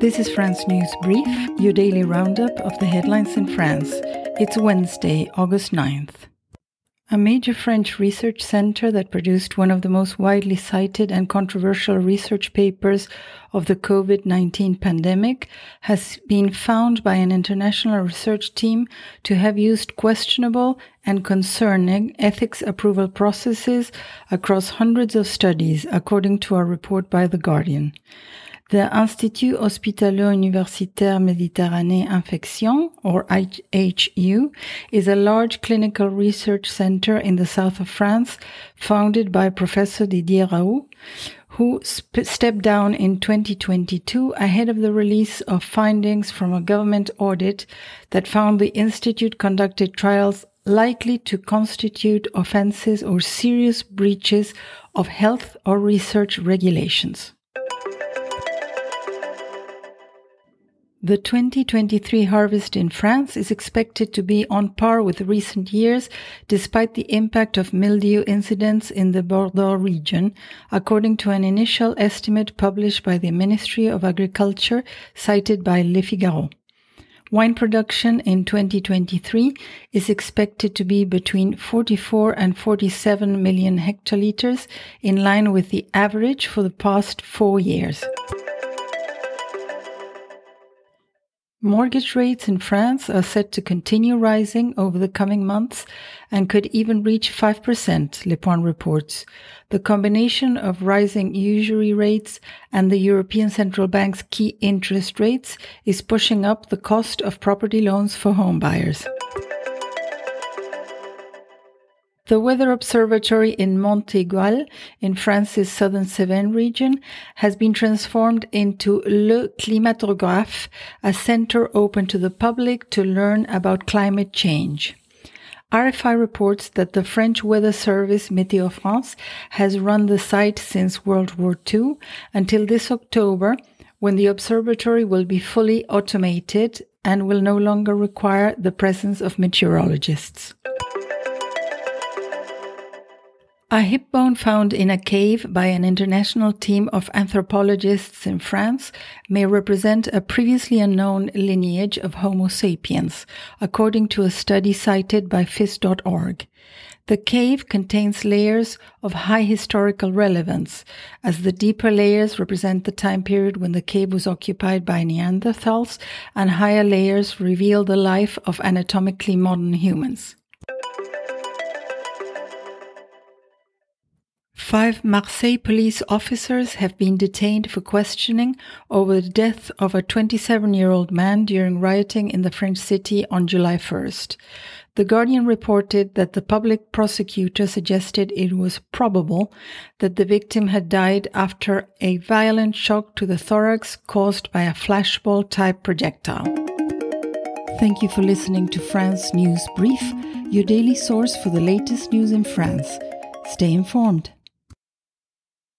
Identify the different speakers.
Speaker 1: This is France News Brief, your daily roundup of the headlines in France. It's Wednesday, August 9th. A major French research center that produced one of the most widely cited and controversial research papers of the COVID 19 pandemic has been found by an international research team to have used questionable and concerning ethics approval processes across hundreds of studies, according to a report by The Guardian. The Institut Hospitalo-Universitaire Méditerranée Infection, or IHU, is a large clinical research center in the south of France, founded by Professor Didier Raoult, who sp- stepped down in 2022 ahead of the release of findings from a government audit that found the institute conducted trials likely to constitute offenses or serious breaches of health or research regulations. The 2023 harvest in France is expected to be on par with recent years, despite the impact of mildew incidents in the Bordeaux region, according to an initial estimate published by the Ministry of Agriculture, cited by Le Figaro. Wine production in 2023 is expected to be between 44 and 47 million hectoliters, in line with the average for the past four years. Mortgage rates in France are set to continue rising over the coming months and could even reach 5%, Le Point reports. The combination of rising usury rates and the European Central Bank's key interest rates is pushing up the cost of property loans for home buyers. The Weather Observatory in Mont Aigoual, in France's southern Cevennes region, has been transformed into Le Climatographe, a center open to the public to learn about climate change. RFI reports that the French weather service Météo France has run the site since World War II until this October, when the observatory will be fully automated and will no longer require the presence of meteorologists. A hip bone found in a cave by an international team of anthropologists in France may represent a previously unknown lineage of Homo sapiens, according to a study cited by phys.org. The cave contains layers of high historical relevance, as the deeper layers represent the time period when the cave was occupied by Neanderthals, and higher layers reveal the life of anatomically modern humans. Five Marseille police officers have been detained for questioning over the death of a 27 year old man during rioting in the French city on July 1st. The Guardian reported that the public prosecutor suggested it was probable that the victim had died after a violent shock to the thorax caused by a flashball type projectile. Thank you for listening to France News Brief, your daily source for the latest news in France. Stay informed.